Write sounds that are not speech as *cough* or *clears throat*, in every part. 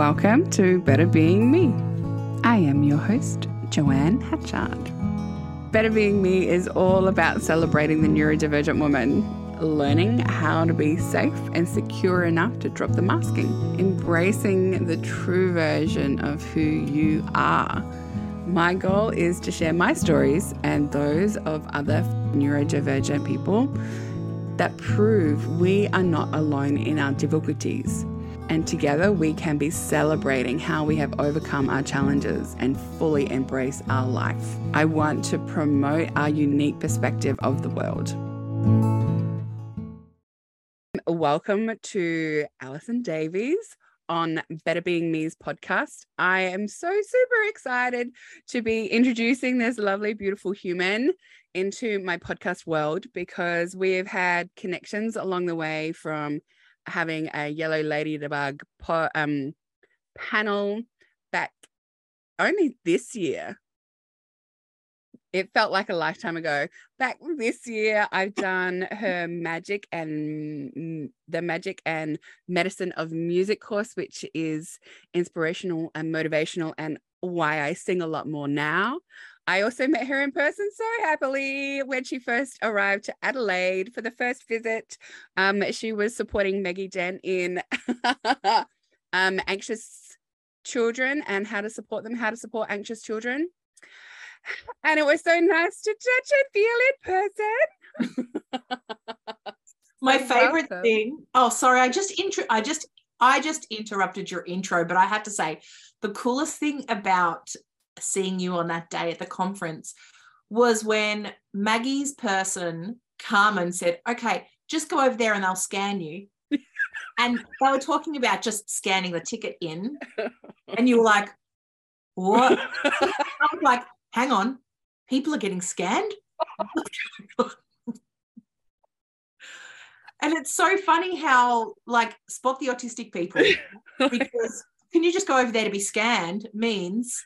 Welcome to Better Being Me. I am your host, Joanne Hatchard. Better Being Me is all about celebrating the neurodivergent woman, learning how to be safe and secure enough to drop the masking, embracing the true version of who you are. My goal is to share my stories and those of other neurodivergent people that prove we are not alone in our difficulties and together we can be celebrating how we have overcome our challenges and fully embrace our life. I want to promote our unique perspective of the world. Welcome to Alison Davies on Better Being Me's podcast. I am so super excited to be introducing this lovely, beautiful human into my podcast world because we have had connections along the way from having a yellow ladybug po- um, panel back only this year. It felt like a lifetime ago. Back this year, I've done her magic and the magic and medicine of music course, which is inspirational and motivational, and why I sing a lot more now. I also met her in person so happily when she first arrived to Adelaide for the first visit. Um, she was supporting Maggie Dent in *laughs* um, anxious children and how to support them, how to support anxious children. And it was so nice to touch and feel in person. *laughs* My favorite welcome. thing. Oh, sorry, I just intro. I just I just interrupted your intro, but I had to say the coolest thing about seeing you on that day at the conference was when Maggie's person, Carmen, said, okay, just go over there and they'll scan you. *laughs* and they were talking about just scanning the ticket in. And you were like, what? *laughs* I was like, hang on, people are getting scanned? and it's so funny how, like, spot the autistic people *laughs* because can you just go over there to be scanned means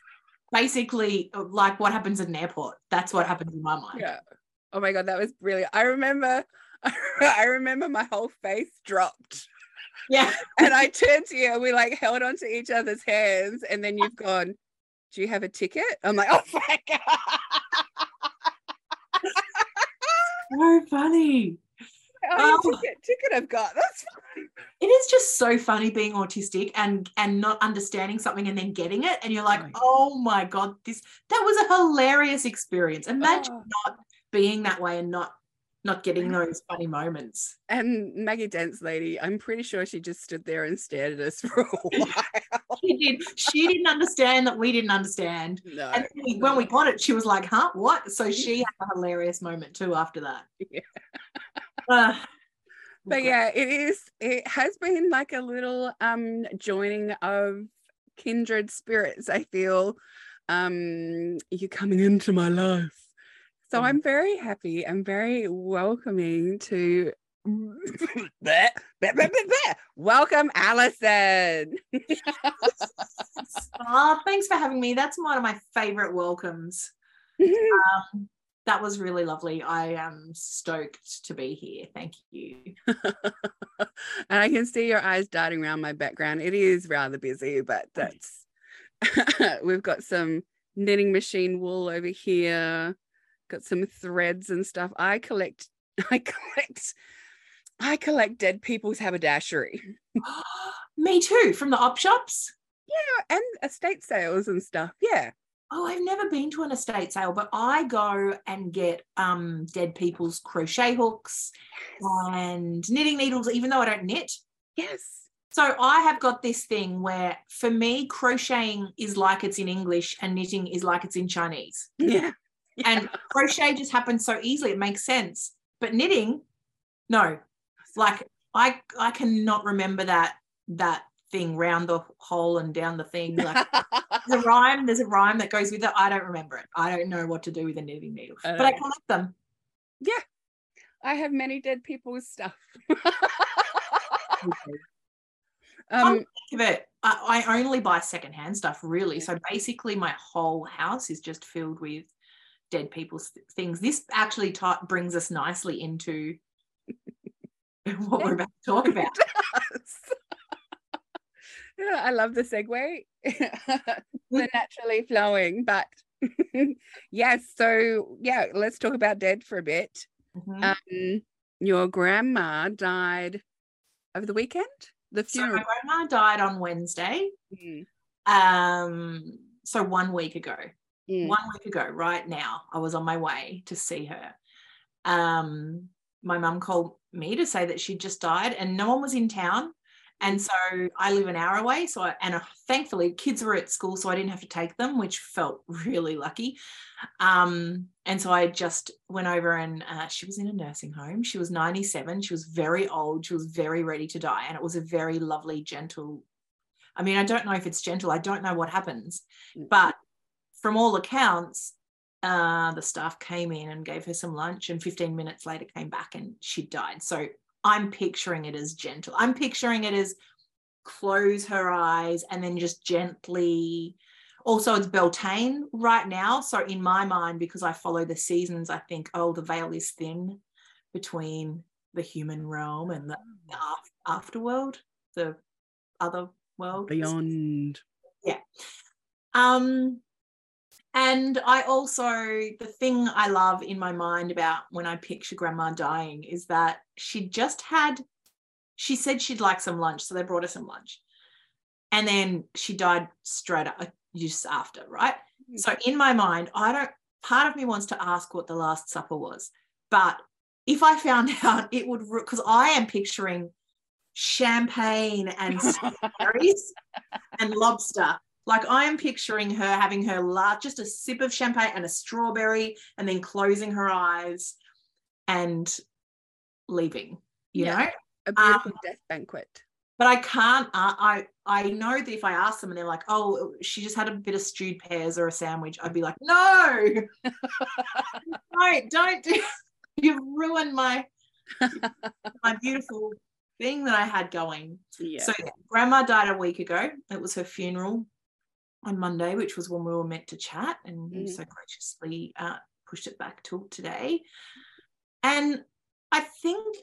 basically uh, like what happens at an airport. That's what happens in my mind. Yeah. Oh my god, that was brilliant. I remember *laughs* I remember my whole face dropped. Yeah. *laughs* and I turned to you and we like held onto each other's hands and then you've gone, Do you have a ticket? I'm like, oh my *laughs* god. so funny oh, oh. ticket, ticket I've got. That's fine. It is just so funny being autistic and and not understanding something and then getting it, and you're like, oh, oh my god, this that was a hilarious experience. Imagine oh. not being that way and not not getting those funny moments. And Maggie Dent's lady, I'm pretty sure she just stood there and stared at us *laughs* for a while. she did. She didn't understand that we didn't understand. No, and we, when we got it, she was like, "Huh, what?" So she had a hilarious moment too after that. Yeah. *sighs* Uh, but yeah, it is. It has been like a little um joining of kindred spirits. I feel um you're coming into my life. So I'm very happy. I'm very welcoming to *laughs* welcome Alison. oh, *laughs* thanks for having me. That's one of my favorite welcomes. *laughs* um, that was really lovely. I am stoked to be here. Thank you. and I can see your eyes darting around my background. It is rather busy, but that's we've got some knitting machine wool over here, got some threads and stuff. I collect, *laughs* I collect, I collect dead people's haberdashery. *gasps* Me too, from the op shops. Yeah, and estate sales and stuff. Yeah oh, I've never been to an estate sale, but I go and get um, dead people's crochet hooks and knitting needles, even though I don't knit. Yes. So I have got this thing where for me, crocheting is like it's in English and knitting is like it's in Chinese. Yeah. *laughs* yeah. And crochet just happens so easily. It makes sense. But knitting, no. Like I I cannot remember that that thing round the hole and down the thing. Like there's a *laughs* rhyme, there's a rhyme that goes with it. I don't remember it. I don't know what to do with a knitting needle, uh, but I collect them. Yeah. I have many dead people's stuff. um, of it, I, I only buy secondhand stuff really. So basically, my whole house is just filled with dead people's things. This actually t- brings us nicely into *laughs* what we're about to talk about. *laughs* It *laughs* I love the segue. the naturally flowing, but yes. So yeah, let's talk about dead for a bit. Mm-hmm. Um, your grandma died over the weekend. The funeral. So my grandma died on Wednesday. Mm. Um, so one week ago. Mm. One week ago, right now, I was on my way to see her. Um, my mum called me to say that she just died, and no one was in town. And so I live an hour away. So, I, and uh, thankfully, kids were at school, so I didn't have to take them, which felt *laughs* really lucky. Um, and so I just went over and uh, she was in a nursing home. She was 97. She was very old. She was very ready to die. And it was a very lovely, gentle. I mean, I don't know if it's gentle. I don't know what happens. Mm. But from all accounts, uh, the staff came in and gave her some lunch, and 15 minutes later came back and she died. So I'm picturing it as gentle. I'm picturing it as close her eyes and then just gently. Also, it's Beltane right now. So, in my mind, because I follow the seasons, I think, oh, the veil is thin between the human realm and the afterworld, the other world. Beyond. Yeah. Um, and I also, the thing I love in my mind about when I picture grandma dying is that she just had, she said she'd like some lunch. So they brought her some lunch. And then she died straight up, just after, right? Mm-hmm. So in my mind, I don't, part of me wants to ask what the Last Supper was. But if I found *laughs* out, it would, because I am picturing champagne and *laughs* berries and lobster like I am picturing her having her large, just a sip of champagne and a strawberry, and then closing her eyes and leaving. You yeah, know, a beautiful um, death banquet. But I can't. Uh, I I know that if I ask them and they're like, "Oh, she just had a bit of stewed pears or a sandwich," I'd be like, "No, *laughs* don't don't do. *laughs* You've ruined my my *laughs* beautiful thing that I had going." Yeah. So grandma died a week ago. It was her funeral on Monday, which was when we were meant to chat, and mm. so graciously uh, pushed it back till today. And I think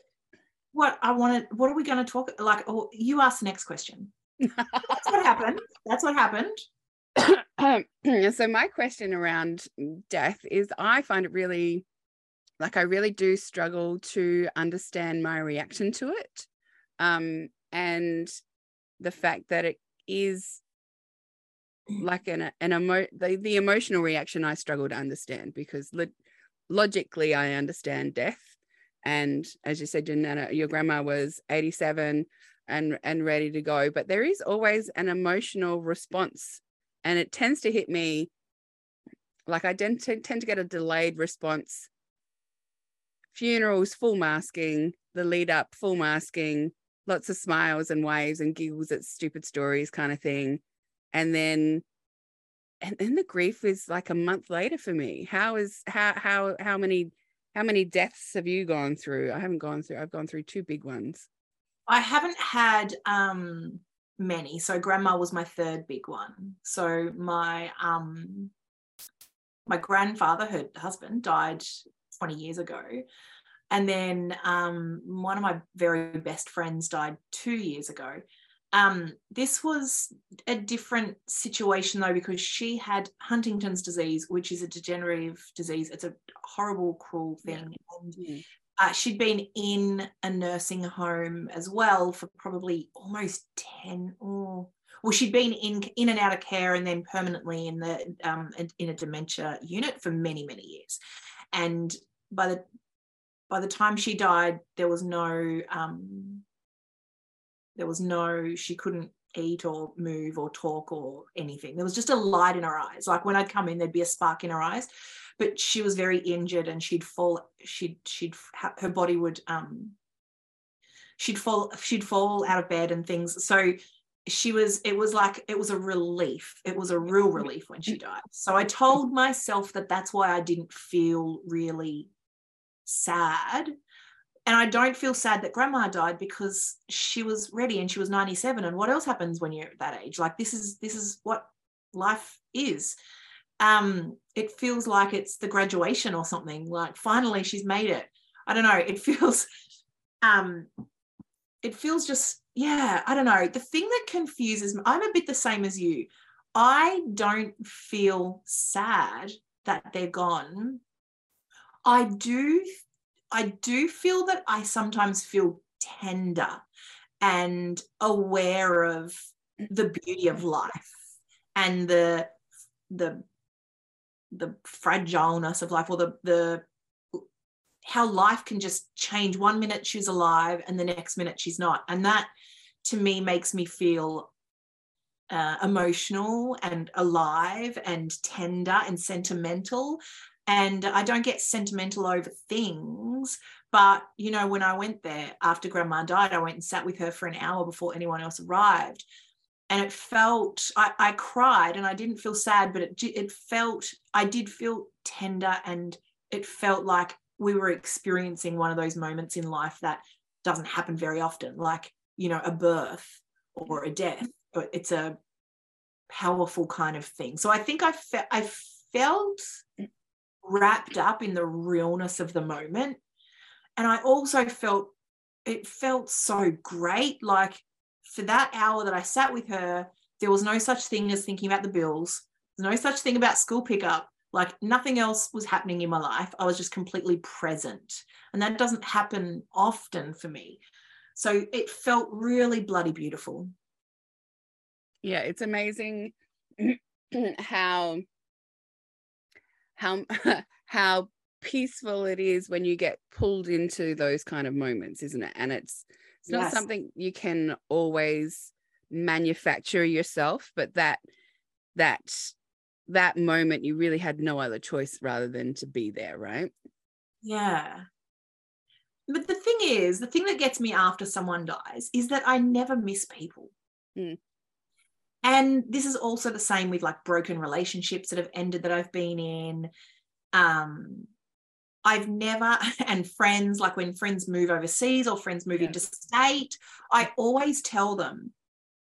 what I wanted, what are we going to talk like? Oh, you ask the next question. That's what happened. That's what happened. *coughs* so my question around death is I find it really like I really do struggle to understand my reaction to it. Um, and the fact that it is like an an emo the, the emotional reaction I struggle to understand because lo- logically I understand death. And as you said Janana, your grandma was 87 and and ready to go but there is always an emotional response and it tends to hit me like I tend to, tend to get a delayed response. Funerals full masking the lead up full masking lots of smiles and waves and giggles at stupid stories kind of thing and then and then the grief is like a month later for me. How is how how how many how many deaths have you gone through? I haven't gone through i've gone through two big ones. I haven't had um many. So grandma was my third big one. So my um my grandfather her husband died 20 years ago. And then um, one of my very best friends died two years ago um, this was a different situation though, because she had Huntington's disease, which is a degenerative disease. It's a horrible, cruel thing. Yeah. And mm. uh, she'd been in a nursing home as well for probably almost 10 or well, she'd been in in and out of care and then permanently in the um, in a dementia unit for many many years, and by the by the time she died, there was no um, there was no, she couldn't eat or move or talk or anything. There was just a light in her eyes. Like when I'd come in, there'd be a spark in her eyes. But she was very injured and she'd fall, she'd, she'd, her body would, um, she'd fall, she'd fall out of bed and things. So she was, it was like, it was a relief. It was a real relief when she died. So I told myself that that's why I didn't feel really sad and I don't feel sad that grandma died because she was ready and she was 97 and what else happens when you're at that age like this is this is what life is um it feels like it's the graduation or something like finally she's made it I don't know it *laughs* feels um it feels just yeah, I don't know. The thing that confuses me, I'm a bit the same as you. I don't feel sad that they're gone. I do I do feel that I sometimes feel tender and aware of the beauty of life and the the the fragileness of life or the the how life can just change. One minute she's alive and the next minute she's not. And that to me makes me feel uh, emotional and alive and tender and sentimental and i don't get sentimental over things but you know when i went there after grandma died i went and sat with her for an hour before anyone else arrived. And it felt I, I cried and i didn't feel sad but it, it felt i did feel tender and it felt like we were experiencing one of those moments in life that doesn't happen very often like you know a birth or a death but it's a powerful kind of thing. So i think i, fe- I felt wrapped up in the realness of the moment. And i also felt it felt so great. Like for that hour that i sat with her there was no such thing as thinking about the bills no such thing about school pickup. Like nothing else was happening in my life. I was just completely present. And that doesn't happen often for me. So it felt really bloody beautiful. Yeah, it's amazing *clears throat* how how *laughs* how peaceful it is when you get pulled into those kind of moments, isn't it? And it's it's not yes. something you can always manufacture yourself, but that that that moment you really had no other choice rather than to be there, right? Yeah but the thing is, the thing that gets me after someone dies is that I never miss people. Mm. And this is also the same with like broken relationships that have ended that I've been in. Um, I've never, *laughs* and friends, like when friends move overseas or friends move yeah. into state, I always tell them,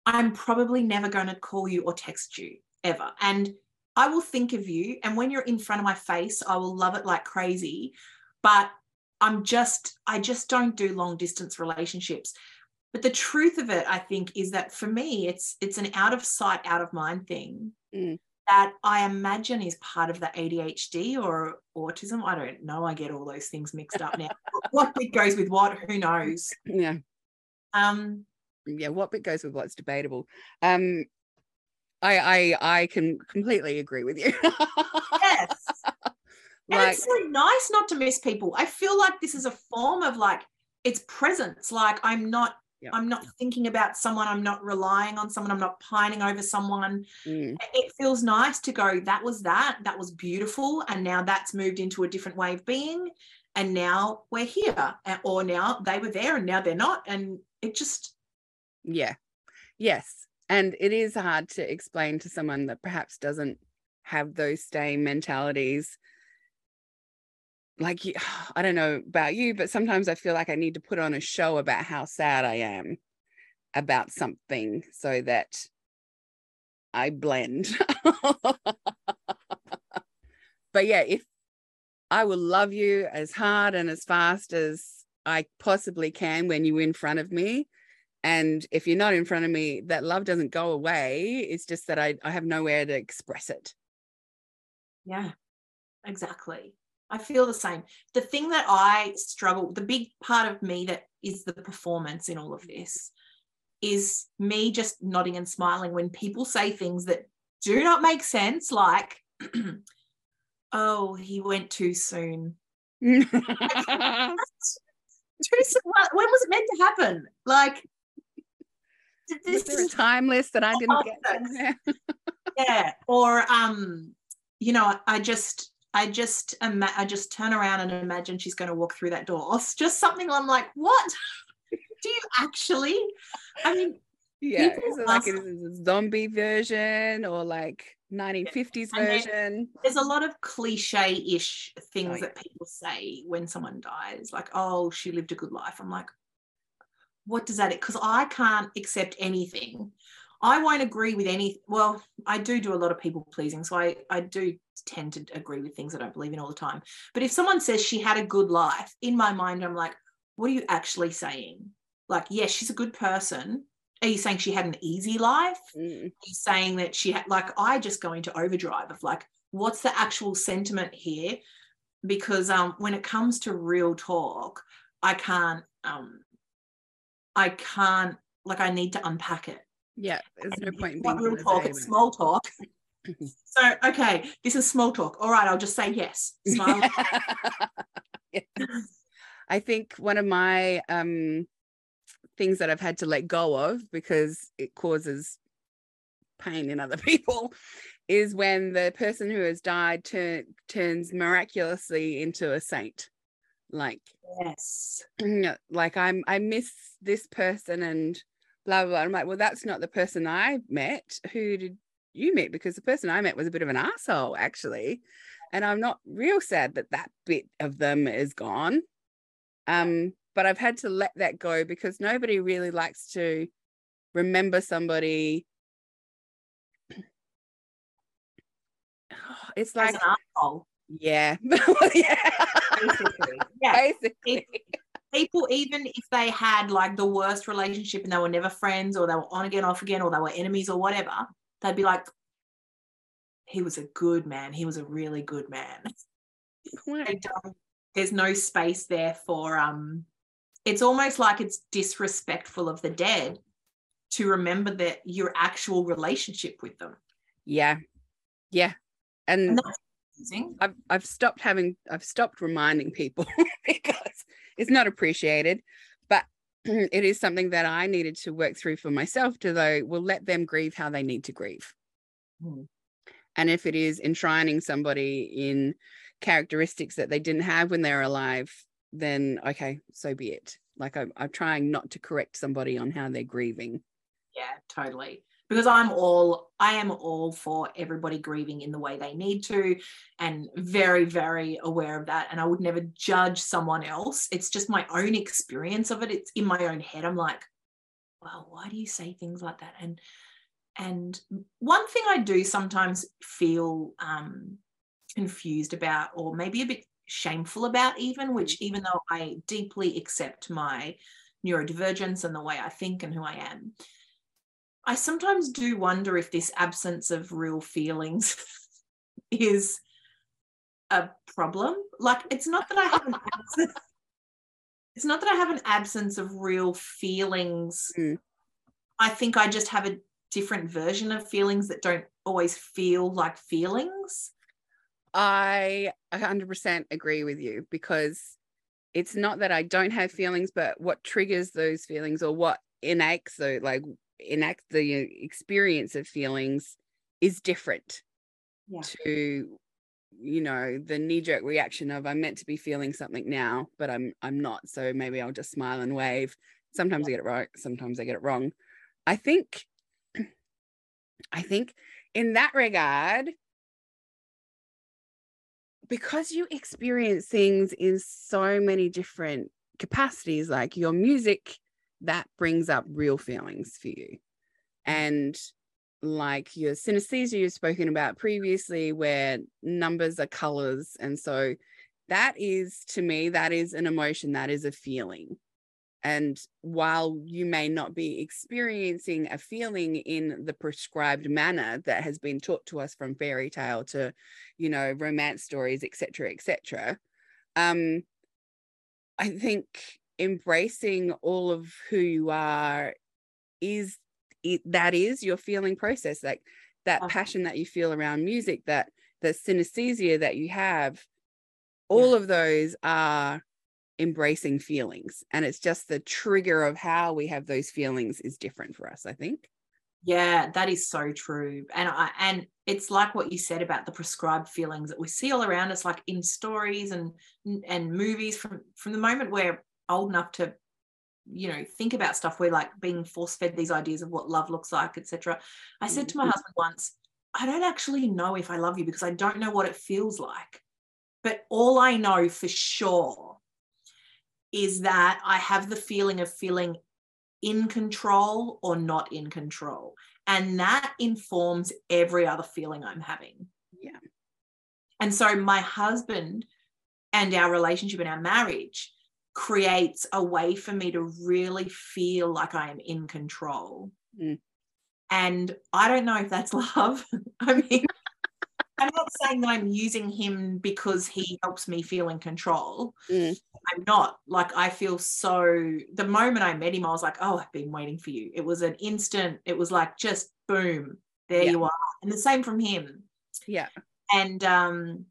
I'm probably never going to call you or text you ever. And I will think of you. And when you're in front of my face, I will love it like crazy. But I'm just, I just don't do long distance relationships. But the truth of it, I think, is that for me, it's it's an out of sight, out of mind thing mm. that I imagine is part of the ADHD or autism. I don't know. I get all those things mixed up now. *laughs* what bit goes with what? Who knows? Yeah. Um. Yeah. What bit goes with what's debatable. Um. I I I can completely agree with you. *laughs* yes. Like, and it's so nice not to miss people. I feel like this is a form of like it's presence. Like I'm not yeah. I'm not thinking about someone. I'm not relying on someone. I'm not pining over someone. Mm. It feels nice to go, that was that. That was beautiful. And now that's moved into a different way of being. And now we're here. Or now they were there and now they're not. And it just. Yeah. Yes. And it is hard to explain to someone that perhaps doesn't have those staying mentalities like *sighs* I don't know about you, but sometimes I feel like I need to put on a show about how sad I am about something so that I blend. *laughs* but yeah, if I will love you as hard and as fast as I possibly can when you're in front of me. And if you're not in front of me, that love doesn't go away. It's just that I, I have nowhere to express it. Yeah, exactly. I feel the same. The thing that I struggle, the big part of me that is the performance in all of this is me just nodding and smiling when people say things that do not make sense, like, *clears throat* oh, he went too soon. *laughs* *laughs* too soon. When was it meant to happen? Like, this is timeless that I didn't get. *laughs* yeah. Or, um, you know, I just, I just ima- I just turn around and imagine she's going to walk through that door. It's just something I'm like, what? Do you actually? I mean, yeah, like it is a zombie version or like 1950s version. There's a lot of cliche-ish things oh, yeah. that people say when someone dies, like, "Oh, she lived a good life." I'm like, what does that? Because I can't accept anything. I won't agree with any. Well, I do do a lot of people pleasing, so I I do tend to agree with things I don't believe in all the time. But if someone says she had a good life, in my mind, I'm like, what are you actually saying? like yes she's a good person are you saying she had an easy life Mm. are you saying that she had like i just go into overdrive of like what's the actual sentiment here because um when it comes to real talk i can't um i can't like i need to unpack it Yeah, there's no point in not being talk it's small talk. *laughs* So okay this is small talk. All right i'll just say yes. Smile. *laughs* I think one of my um things that I've had to let go of because it causes pain in other *laughs* people is when the person who has died turn, turns miraculously into a saint. Like yes. *clears throat* like I'm I miss this person and blah blah blah. I'm like, well, that's not the person I met. Who did you meet? Because the person I met was a bit of an asshole, actually. And I'm not real sad that that bit of them is gone. Um, but I've had to let that go because nobody really likes to remember somebody. *sighs* It's as like, an asshole yeah, *laughs* yeah, basically yeah *laughs* basically. People even if they had like the worst relationship and they were never friends or they were on again off again or they were enemies or whatever they'd be like he was a good man he was a really good man there's no space there for um it's almost like it's disrespectful of the dead to remember that your actual relationship with them Yeah. Yeah. And and. I've I've stopped having I've stopped reminding people *laughs* because it's not appreciated. But *clears throat* it is something that I needed to work through for myself to though will let them grieve how they need to grieve. Hmm. And if it is enshrining somebody in characteristics that they didn't have when they were alive, then okay, so be it. Like I'm, I'm trying not to correct somebody on how they're grieving. Yeah, totally. Because I'm all, I am all for everybody grieving in the way they need to, and very, very aware of that. And I would never judge someone else. It's just my own experience of it. It's in my own head. I'm like, well, why do you say things like that? And and one thing I do sometimes feel um, confused about, or maybe a bit shameful about, even, which even though I deeply accept my neurodivergence and the way I think and who I am, I sometimes do wonder if this absence of real feelings *laughs* is a problem. Like it's not that I have an absence, *laughs* it's not that I have an absence of real feelings. Mm. I think I just have a different version of feelings that don't always feel like feelings. I 100% agree with you because it's not that I don't have feelings, but what triggers those feelings or what enacts the like enacts the uh, experience of feelings is different Yeah. to you know the knee-jerk reaction of I'm meant to be feeling something now, but I'm I'm not. So maybe I'll just smile and wave. Sometimes I get it right, sometimes I get it wrong. I think *clears throat* I think in that regard, because you experience things in so many different capacities, like your music, that brings up real feelings for you. And like your synesthesia you've spoken about previously, where numbers are colors. And so that is, to me, that is an emotion, that is a feeling. And while you may not be experiencing a feeling in the prescribed manner that has been taught to us from fairy tale to, you know, romance stories, etc., etc., um, I think embracing all of who you are is it, that is your feeling process, like that Uh-huh. passion that you feel around music, that the synesthesia that you have, all of those are embracing feelings and it's just the trigger of how we have those feelings is different for us i think Yeah, that is so true. And I and it's like what you said about the prescribed feelings that we see all around us, like in stories and and movies from from the moment we're old enough to, you know, think about stuff. We're like being force fed these ideas of what love looks like, etc. I said to my Mhm. husband once, I don't actually know if I love you because I don't know what it feels like. But all I know for sure is that I have the feeling of feeling in control or not in control. And that informs every other feeling I'm having. Yeah. And so my husband and our relationship and our marriage creates a way for me to really feel like I am in control. Mm. And I don't know if that's *laughs* love. I mean, *laughs* I'm not saying that I'm using him because he helps me feel in control. Mm. I'm not. Like, I feel so. The moment I met him, I was like, oh, I've been waiting for you. It was an instant, it was like just boom, there Yeah. you are. And the same from him. Yeah. And um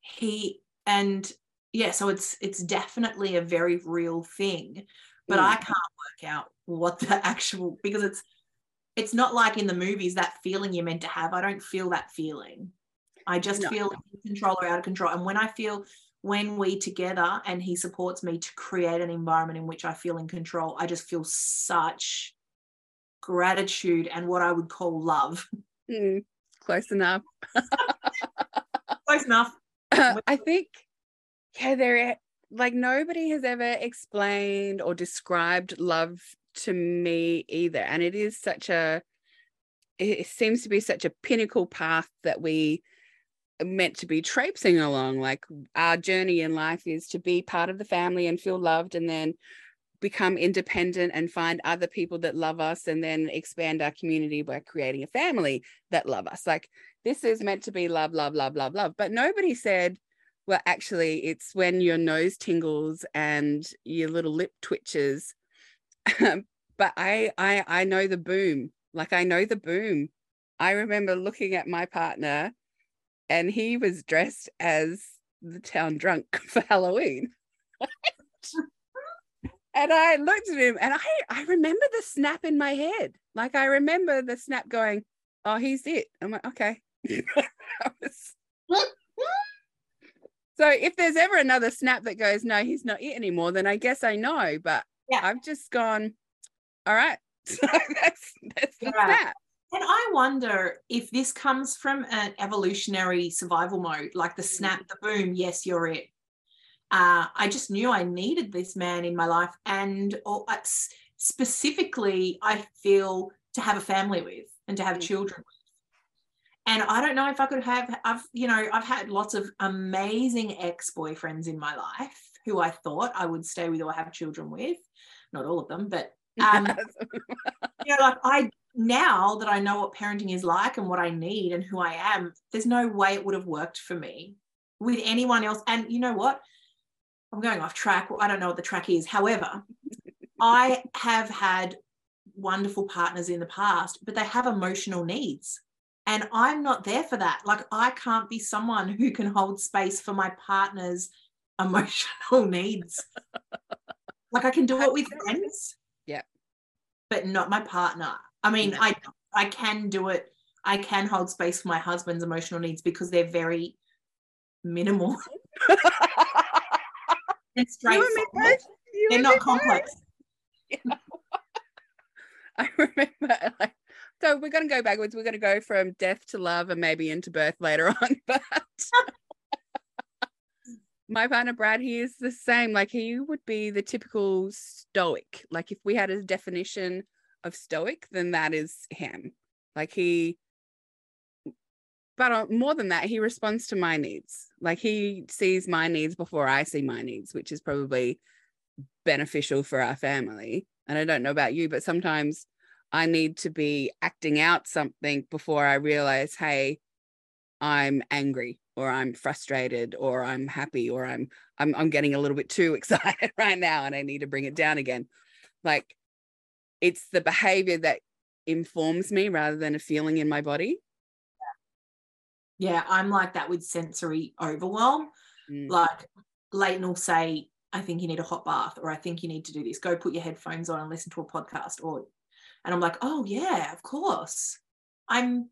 he and yeah, so it's it's definitely a very real thing. But Mm. I can't work out what the *laughs* actual because it's it's not like in the movies that feeling you're meant to have. I don't feel that feeling. I just No. feel in control or out of control. And when I feel when we together and he supports me to create an environment in which I feel in control, I just feel such gratitude and what I would call love. *laughs* Mm, close enough. Close enough. *laughs* I think, yeah, there, like, nobody has ever explained or described love to me either. And it is such a, it seems to be such a pinnacle path that we meant to be traipsing along. Like, our journey in life is to be part of the family and feel loved and then become independent and find other people that love us and then expand our community by creating a family that love us like this is meant to be love love love love love but nobody said well actually it's when your nose tingles and your little lip twitches *laughs* but i i i know the boom like i know the boom i remember looking at my partner and he was dressed as the town drunk *laughs* for halloween *laughs* and I looked at him and I, I remember the snap in my head. Like I remember the snap going, oh, he's it. I'm like, okay. Was- so if there's ever another snap that goes, no, he's not it anymore, then I guess I know. But Yeah. I've just gone, all right. *laughs* So that's that's the Yeah. snap. And I wonder if this comes from an evolutionary survival mode, like the snap, the boom, yes, you're it. Uh, I just knew I needed this man in my life, and or, uh, specifically, I feel to have a family with and to have Mm. children with. And I don't know if I could have. I've you know I've had lots of amazing ex boyfriends in my life who I thought I would stay with or have children with. Not all of them, but um, *laughs* you know, like I now that I know what parenting is like and what I need and who I am, there's no way it would have worked for me with anyone else. And you know what? I'm going off track. I don't know what the track is. However, *laughs* I have had wonderful partners in the past, but they have emotional needs. And I'm not there for that. Like, I can't be someone who can hold space for my partner's *laughs* emotional needs. *laughs* Like, I can do it with friends. Yeah. But not my partner. I mean, No. I I can do it. I can hold space for my husband's emotional needs because they're very minimal *laughs* and You straightforward. They're not complex. I remember like so we're gonna go backwards. We're gonna go from death to love and maybe into birth later *laughs* on. But *laughs* my partner Brad, he is the same. Like he would be the typical stoic. Like if we had a definition of stoic, then that is him. Like he but uh, more than that, he responds to my needs. Like he sees my needs before I see my needs, which is probably beneficial for our family. And I don't know about you, but sometimes I need to be acting out something before I realize, hey, I'm angry or I'm frustrated or I'm happy or I'm I'm I'm getting a little bit too *laughs* excited right now and I need to bring it down again. Like it's the behavior that informs me rather than a feeling in my body. Yeah, I'm like that with sensory overwhelm. Mm. Like Leighton will say, I think you need a hot bath, or I think you need to do this. Go put your headphones on and listen to a podcast. Or and I'm like, oh yeah, of course. I'm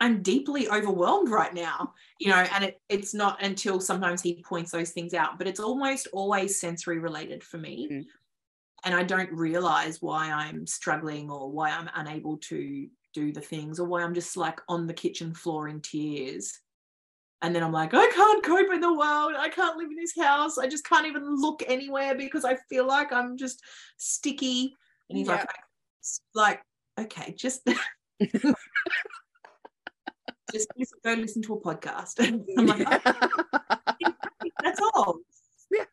I'm deeply overwhelmed right now, you know, and it, it's not until sometimes he points those things out, but it's almost always sensory related for me. Mm. And I don't realize why I'm struggling or why I'm unable to do the things or why I'm just like on the kitchen floor in tears. And then I'm like, I can't cope in the world. I can't live in this house. I just can't even look anywhere because I feel like I'm just sticky. And he's like, like, okay, just *laughs* just go listen to a podcast. *laughs* I'm like, "Oh, *laughs* that's all. Yeah.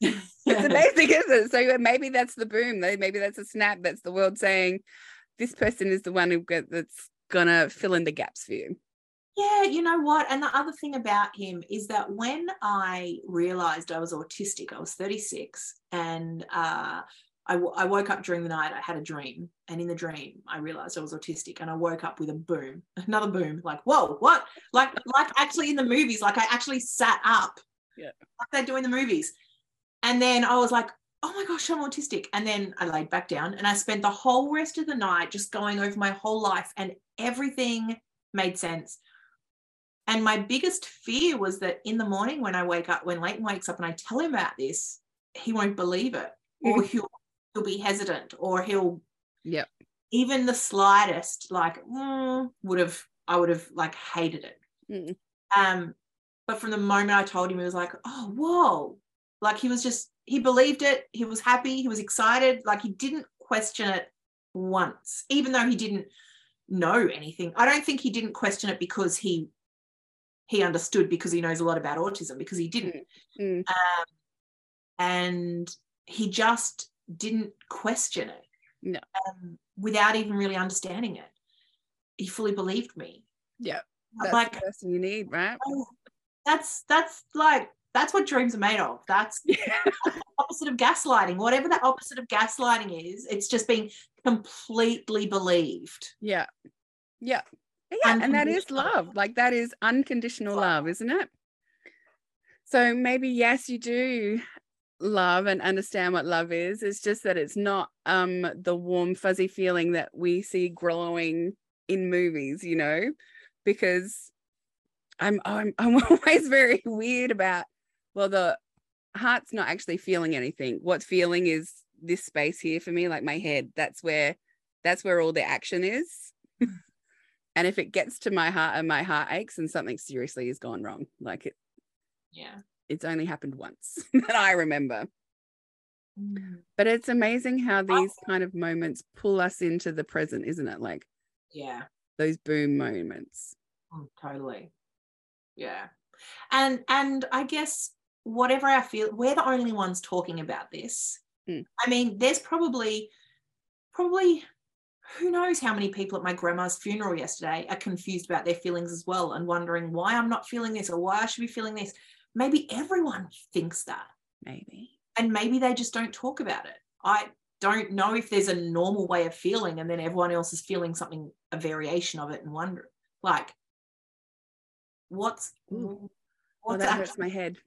it's amazing, isn't it? So maybe that's the boom. Maybe that's a snap. That's the world saying, this person is the one who get, that's gonna fill in the gaps for you. Yeah, you know what? And the other thing about him is that when I realized I was autistic, I was 36, and uh, I, w- I woke up during the night. I had a dream, and in the dream, I realized I was autistic, and I woke up with a boom, *laughs* another boom. Like, whoa, what? Like, like actually in the movies, like I actually sat up, yeah, like they do in the movies, and then I was like, oh my gosh, I'm autistic, and then I laid back down, and I spent the whole rest of the night just going over my whole life, and everything made sense. And my biggest fear was that in the morning when I wake up, when Leighton wakes up and I tell him about this, he won't believe it, or *laughs* he'll he'll be hesitant, or he'll yeah, even the slightest like mm, would have I would have like hated it. Mm. Um, but from the moment I told him, he was like, oh whoa, like he was just he believed it, he was happy, he was excited, like he didn't question it once, even though he didn't know anything. I don't think he didn't question it because he he understood because he knows a lot about autism because he didn't. Mm. Um, and he just didn't question it no. um, without even really understanding it. He fully believed me. Yeah. That's like the person you need, right? oh, that's that's like that's what dreams are made of. That's, *laughs* Yeah. that's opposite of gaslighting. Whatever the opposite of gaslighting is, it's just being completely believed. Yeah. Yeah. Yeah. And that is love. Like that is unconditional love, isn't it? So maybe, yes, you do love and understand what love is. It's just that it's not um the warm, fuzzy feeling that we see growing in movies, you know, because I'm I'm *laughs* I'm always very weird about well, the heart's not actually feeling anything. What's feeling is this space here for me, like my head. That's where that's where all the action is. *laughs* and if it gets to my heart and my heart aches and something seriously has gone wrong, like it Yeah. It's only happened once *laughs* that I remember. But it's amazing how these kind of moments pull us into the present, isn't it? Like Yeah. those boom moments. Oh, totally. Yeah. And and I guess whatever I feel, we're the only ones talking about this. Mm. I mean, there's probably probably who knows how many people at my grandma's funeral yesterday are confused about their feelings as well and wondering why I'm not feeling this or why I should be feeling this. Maybe everyone thinks that. Maybe. And maybe they just don't talk about it. I don't know if there's a normal way of feeling and then everyone else is feeling something, a variation of it and wonder like what's Ooh. Oh, that actually, hurts my head. *laughs*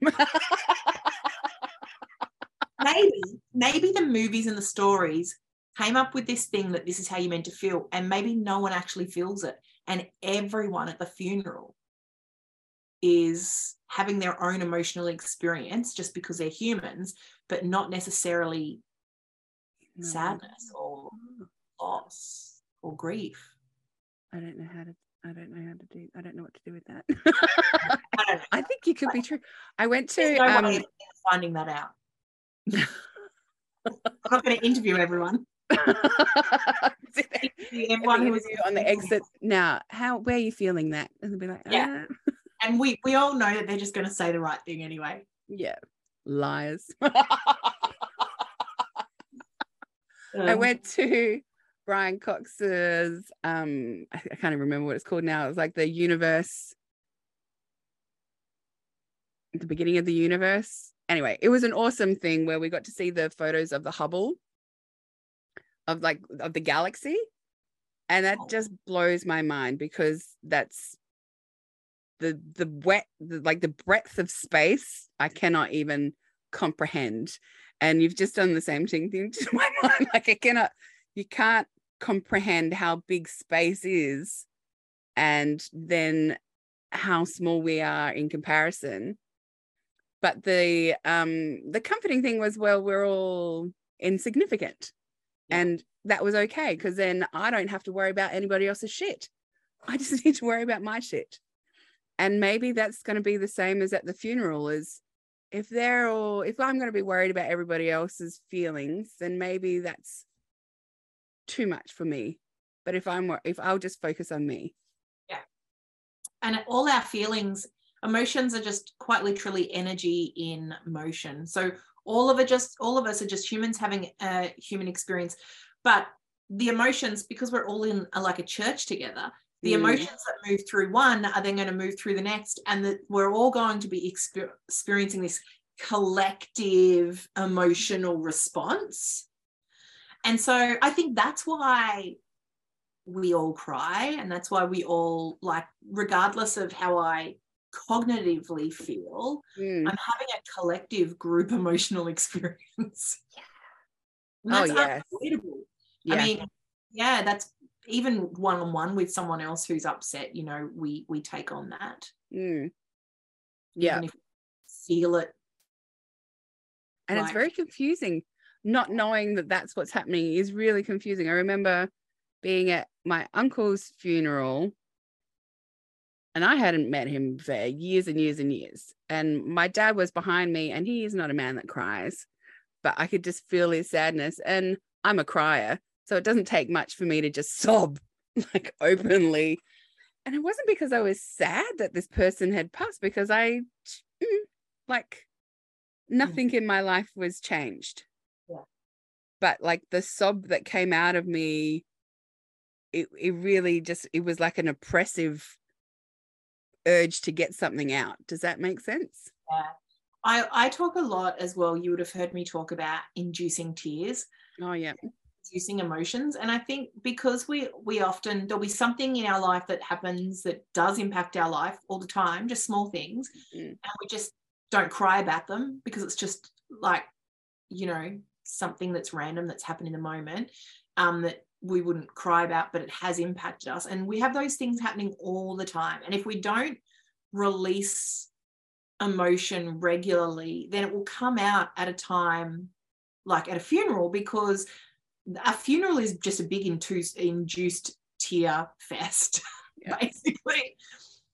maybe maybe the movies and the stories came up with this thing that this is how you're meant to feel and maybe no one actually feels it and everyone at the funeral is having their own emotional experience just because they're humans but not necessarily No. sadness or loss or grief I don't know how to I don't know how to do I don't know what to do with that. *laughs* I. I think you could be true. I went to no um finding that out i'm not going to interview everyone *laughs* everyone who was on the exit now how where are you feeling that and they'll be like Yeah. "Uh, and we we all know that they're just going to say the right thing anyway yeah liars *laughs* Um, I went to Brian Cox's um I, can't even remember what it's called now. It was like the universe the beginning of the universe. Anyway, it was an awesome thing where we got to see the photos of the Hubble of like of the galaxy. And that Oh. just blows my mind because that's the the wet the, like the breadth of space I cannot even comprehend. And you've just done the same thing to *laughs* my mind. Like i cannot you can't comprehend how big space is and then how small we are in comparison. But the um the comforting thing was well we're all insignificant. Yeah. and that was okay because then i don't have to worry about anybody else's shit. I just *laughs* need to worry about my shit and maybe that's going to be the same as at the funeral is if they're all if i'm going to be worried about everybody else's feelings then maybe that's too much for me. But if i'm if i'll just focus on me. Yeah. and all our feelings emotions are just quite literally energy in motion. So all of it just all of us are just humans having a human experience. But the emotions because we're all in a, like a church together the mm. emotions that move through one are then going to move through the next and that we're all going to be exper- experiencing this collective emotional response and so i think that's why we all cry and that's why we all like regardless of how i cognitively feel mm. i'm having a collective group emotional *laughs* experience yeah. oh yeah yeah. i mean yeah that's even one-on-one with someone else who's upset you know we we take on that mm. yeah feel it and like, it's very confusing not knowing that that's what's happening is really confusing i remember being at my uncle's funeral and I hadn't met him for years and years and years. And my dad was behind me, and he is not a man that cries, but I could just feel his sadness. And I'm a crier, so it doesn't take much for me to just *laughs* sob like openly. And it wasn't because I was sad that this person had passed, because I, mm, like, nothing in my life was changed. Yeah. But like the sob that came out of me it, it really just it was like an oppressive urge to get something out does that make sense yeah i i talk a lot as well you would have heard me talk about inducing tears oh yeah inducing emotions and i think because we we often there'll be something in our life that happens that does impact our life all the time just small things mm. and we just don't cry about them because it's just like you know something that's random that's happened in the moment um, that we wouldn't cry about, but it has impacted us. And we have those things happening all the time. And if we don't release emotion regularly, then it will come out at a time like at a funeral because a funeral is just a big induced tear fest, *laughs* yeah. basically.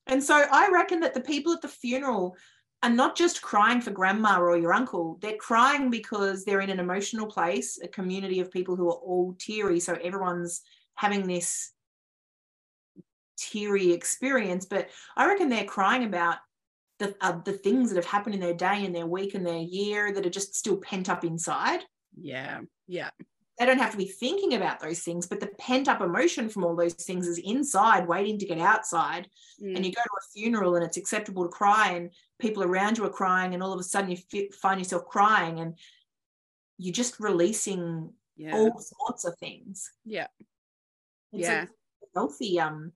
And so I reckon that the people at the funeral are not just crying for grandma or your uncle they're crying because they're in an emotional place a community of people who are all teary so everyone's having this teary experience but i reckon they're crying about the, uh, the things that have happened in their day and their week and their year that are just still pent up inside yeah yeah they don't have to be thinking about those things, but the pent up emotion from all those things is inside, waiting to get outside. Mm. And you go to a funeral and it's acceptable to cry, and people around you are crying, and all of a sudden you find yourself crying, and you're just releasing yeah. all sorts of things. Yeah. It's yeah. healthy. Um,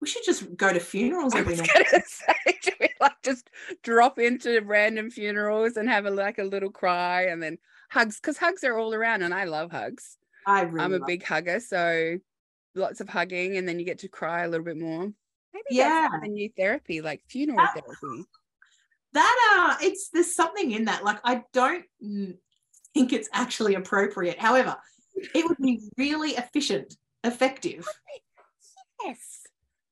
we should just go to funerals every night. *laughs* Say, do we like just drop into random funerals and have a like a little cry and then hugs because hugs are all around and I love hugs. I really I'm a big hugger, so lots of hugging and then you get to cry a little bit more. Maybe yeah. that's a new therapy, like funeral that, therapy. *sighs* That uh it's there's something in that. Like I don't think it's actually appropriate. However, it would be *laughs* really efficient, effective. Yes.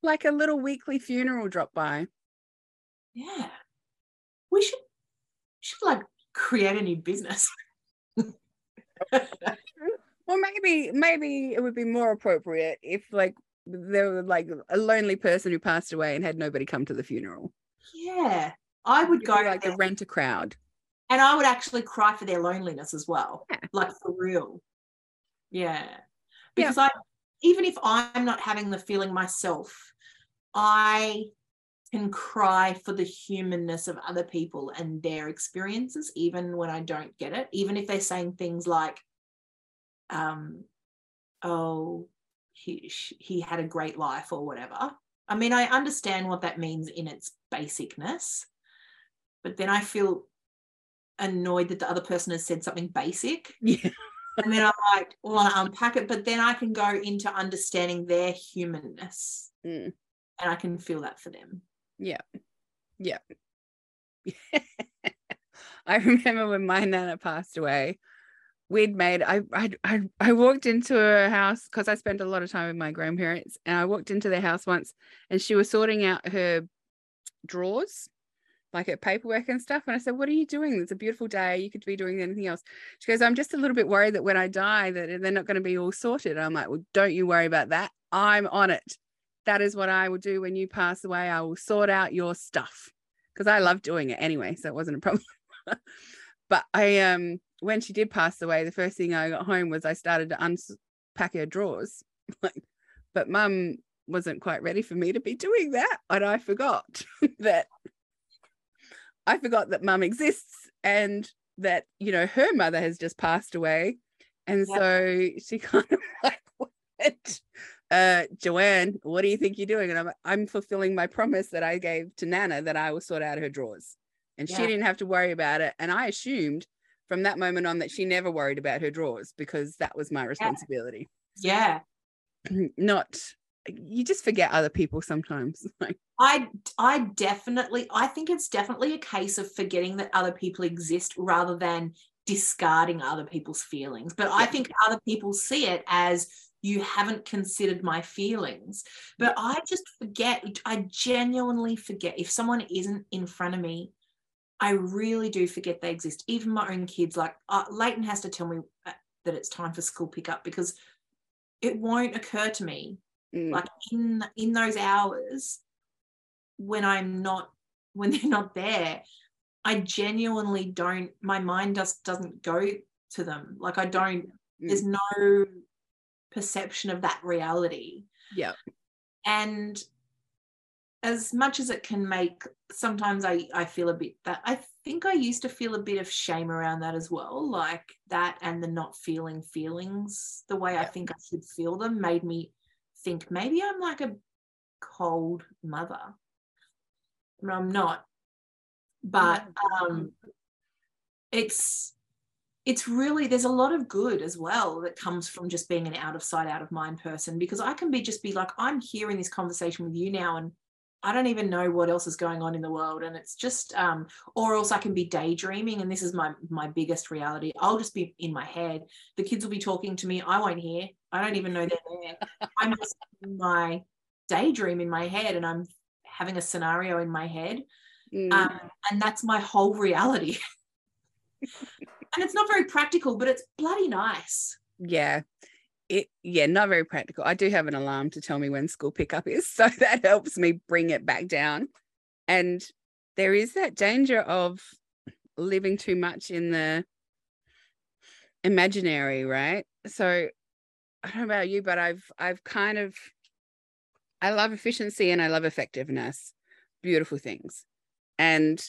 Like a little weekly funeral drop by. Yeah. We should should like create a new business. *laughs* *laughs* well, maybe maybe it would be more appropriate if like there were like a lonely person who passed away and had nobody come to the funeral. Yeah, I would go like a rent a crowd, and I would actually cry for their loneliness as well, yeah. like for real. Yeah, because yeah. I even if I'm not having the feeling myself, I can cry for the humanness of other people and their experiences, even when I don't get it, even if they're saying things like, um, oh, he, he had a great life or whatever. I mean, I understand what that means in its basicness, but then I feel annoyed that the other person has said something basic. *laughs* Yeah. and then I like want to unpack it, but then I can go into understanding their humanness. Mm. And I can feel that for them. Yeah. Yeah. *laughs* I remember when my nana passed away, we'd made I I I, walked into her house because I spent a lot of time with my grandparents and I walked into their house once and she was sorting out her drawers like her paperwork and stuff and I said what are you doing? It's a beautiful day. You could be doing anything else. She goes I'm just a little bit worried that when I die that they're not going to be all sorted. And I'm like well don't you worry about that. I'm on it that is what I will do when you pass away. I will sort out your stuff because I love doing it anyway. So it wasn't a *laughs* problem. but I um when she did pass away, the first thing I got home was I started to unpack her drawers. *laughs* like, but mum wasn't quite ready for me to be doing that. And I forgot *laughs* that I forgot that mum exists and that, you know, her mother has just passed away. And yep. so she kind of like went, uh, Joanne, what do you think you're doing? And I'm I'm fulfilling my promise that I gave to Nana that I will sort out her drawers. And yeah. she didn't have to worry about it. And I assumed from that moment on that she never worried about her drawers because that was my responsibility. Yeah. *clears throat* Not you just forget other people sometimes. *laughs* I I definitely I think it's definitely a case of forgetting that other people exist rather than discarding other people's feelings. But I think other people see it as you haven't considered my feelings. But I just forget, I genuinely forget if someone isn't in front of me I really do forget they exist. Even my own kids, like uh, Leighton has to tell me uh, that it's time for school pickup because it won't occur to me, mm. like in in those hours when I'm not *laughs* when they're not there. I genuinely don't. My mind just doesn't go to them. Like I don't. Mm. There's no perception of that reality. Yeah. And as much as it can make sometimes I, I feel a bit that I think I used to feel a bit of shame around that as well. Like that and the not feeling feelings the way yeah. I think I should feel them made me think maybe I'm like a cold mother. No I'm not. But um it's it's really there's a lot of good as well that comes from just being an out of sight out of mind person because i can be just be like i'm here in this conversation with you now and I don't even know what else is going on in the world. And it's just, um, or else I can be daydreaming. And this is my my biggest reality. I'll just be in my head. The kids will be talking to me. I won't hear. I don't even know they're there. *laughs* I'm just in my daydream in my head and I'm having a scenario in my head. Mm. Um, and that's my whole reality. *laughs* and it's not very practical, but it's bloody nice. Yeah. It yeah not very practical. I do have an alarm to tell me when school pickup is *laughs* so that helps me bring it back down. And there is that danger of living too much in the imaginary right? So i don't know about you but i've i've kind of i love efficiency and i love effectiveness. Beautiful things. And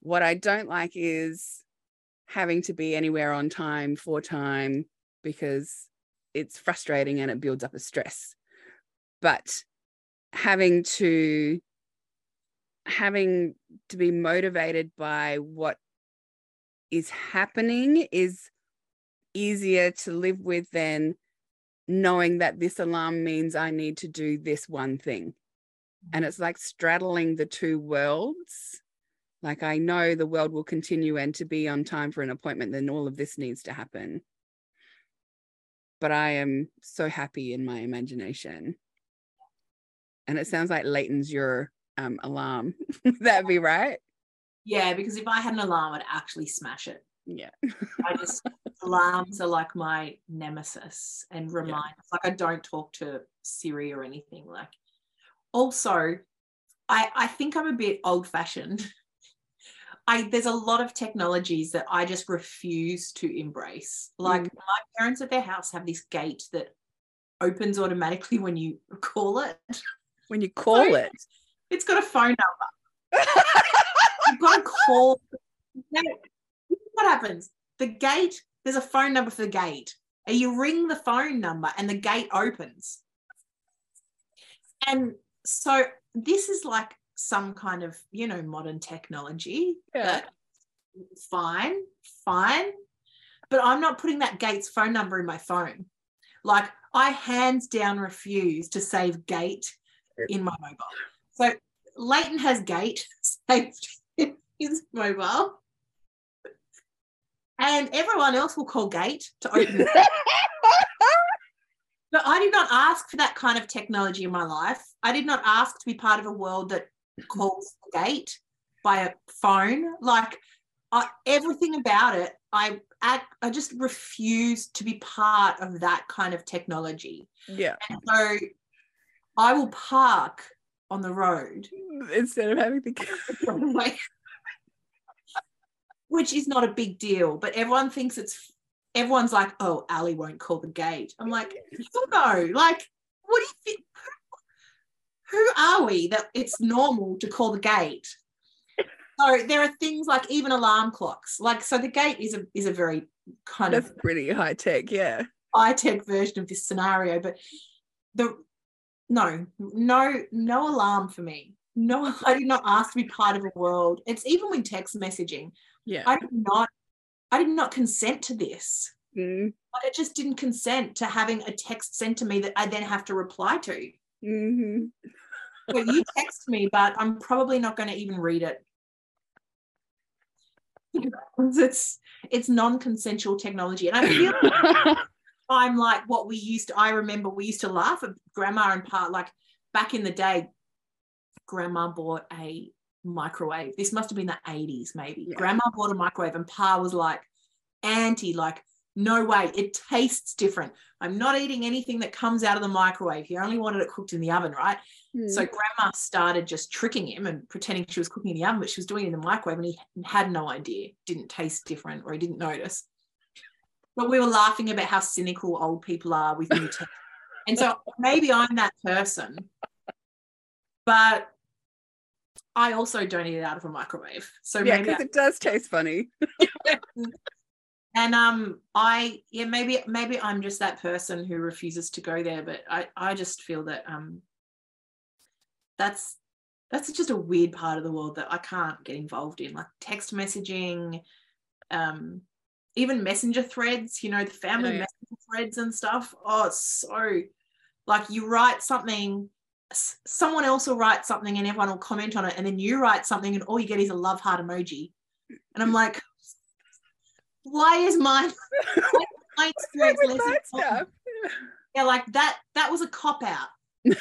what i don't like is having to be anywhere on time for time because it's frustrating and it builds up a stress but having to having to be motivated by what is happening is easier to live with than knowing that this alarm means I need to do this one thing. And mm. it's like straddling the two worlds. Like I know the world will continue and to be on time for an appointment, then all of this needs to happen but I am so happy in my imagination. And it sounds like Leighton's your um, alarm. *laughs* That'd be right. Yeah, because if I had an alarm, I'd actually smash it. Yeah. I just *laughs* alarms are like my nemesis and remind yeah. like I don't talk to Siri or anything. Like also, I I think I'm a bit old fashioned *laughs* I there's a lot of technologies that I just refuse to embrace. Like mm. my parents at their house have this gate that opens automatically when you call it. When you call so, it, it's got a phone number. *laughs* You've got to call. What happens? The gate. There's a phone number for the gate, and you ring the phone number, and the gate opens. And so this is like some kind of you know modern technology yeah. fine fine. But i'm not putting that gates phone number in my phone. Like i hands down refuse to save gate in my mobile. So leighton has gate *laughs* saved in his mobile. And everyone else will call gate to open *laughs* But I did not ask for that kind of technology in my life. I did not ask to be part of a world that calls the gate by a phone. Like I, everything about it, I I just refuse to be part of that kind of technology. Yeah. And so I will park on the road instead of having the *laughs* *laughs* which is not a big deal, but everyone thinks it's everyone's like, oh, Ali won't call the gate. I'm like, no, like, what do you think? Who are we that it's normal to call the gate? So there are things like even alarm clocks. Like, so the gate is a is a very kind That's of pretty high tech, yeah. high tech version of this scenario, but the no, no, no alarm for me. No, I did not ask to be part of a world. It's even with text messaging. Yeah. I did not, I did not consent to this. Mm, I just didn't consent to having a text sent to me that I then have to reply to. mhm. So you text me, but I'm probably not going to even read it. *laughs* It's it's non-consensual technology, and I feel like *laughs* I'm like what we used to. I remember we used to laugh at grandma and part like back in the day. Grandma bought a microwave. This must have been the 80s, maybe. Yeah. Grandma bought a microwave, and Pa was like anti, like no way. It tastes different. I'm not eating anything that comes out of the microwave. He only wanted it cooked in the oven, right? So Mm. grandma started just tricking him and pretending she was cooking in the oven, but she was doing it in the microwave and he had no idea, didn't taste different or he didn't notice. But we were laughing about how cynical old people are with new *laughs* tech. And so maybe I'm that person, but I also don't eat it out of a microwave. So yeah, because it does taste funny. *laughs* *laughs* and um I yeah maybe maybe I'm just that person who refuses to go there, but I I just feel that um that's that's just a weird part of the world that I can't get involved in, like text messaging, um, even messenger threads, you know, the family Oh, yeah. messenger threads and stuff. Oh, so like you write something, someone else will write something and everyone will comment on it, and then you write something and all you get is a love heart emoji. And I'm like, why is mine why is my *laughs* experience With less that important? stuff. yeah like that that was a cop out *laughs*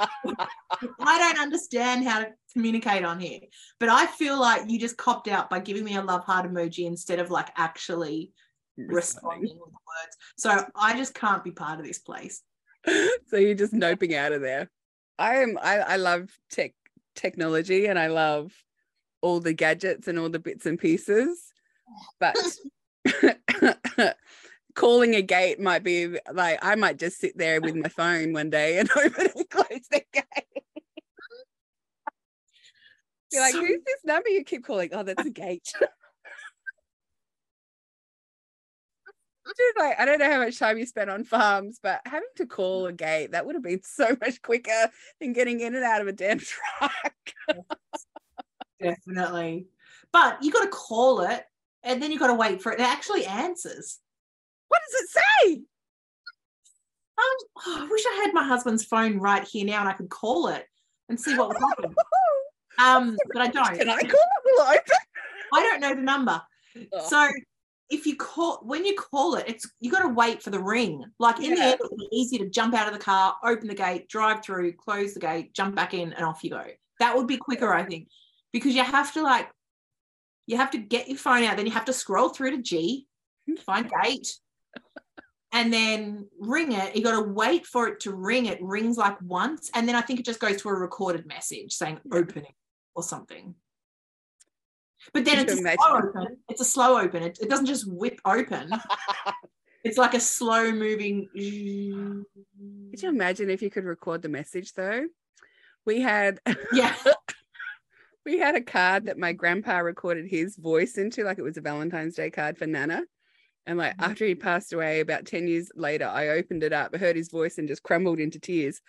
i don't understand how to communicate on here but i feel like you just copped out by giving me a love heart emoji instead of like actually responding with words so i just can't be part of this place *laughs* so you're just noping out of there. I am I, I love tech technology and I love all the gadgets and all the bits and pieces. But *laughs* calling a gate might be like I might just sit there with my phone one day and open and close the gate. Be like, So- who's this number you keep calling? Oh, that's a gate. *laughs* Just like I don't know how much time you spent on farms, but having to call a gate that would have been so much quicker than getting in and out of a damn truck. *laughs* definitely but you got to call it and then you got to wait for it it actually answers What does it say? um, oh, i wish i had my husband's phone right here now and i could call it and see what was *laughs* happening um but i don't Can I call it? I don't know the number. Oh. So if you call when you call it, it's you got to wait for the ring. Like in the end, it'll be easy to jump out of the car, open the gate, drive through, close the gate, jump back in, and off you go. That would be quicker, I think, because you have to like you have to get your phone out, then you have to scroll through to G, find *laughs* gate, and then ring it. You got to wait for it to ring. It rings like once, and then I think it just goes to a recorded message saying opening or something. But then it's a slow open. It's a slow open. It, it doesn't just whip open. *laughs* It's like a slow moving. Could you imagine if you could record the message though? We had Yeah. *laughs* we had a card that my grandpa recorded his voice into, like it was a Valentine's Day card for Nana. And like Mhm. after he passed away, about 10 years later, I opened it up, heard his voice, and just crumbled into tears.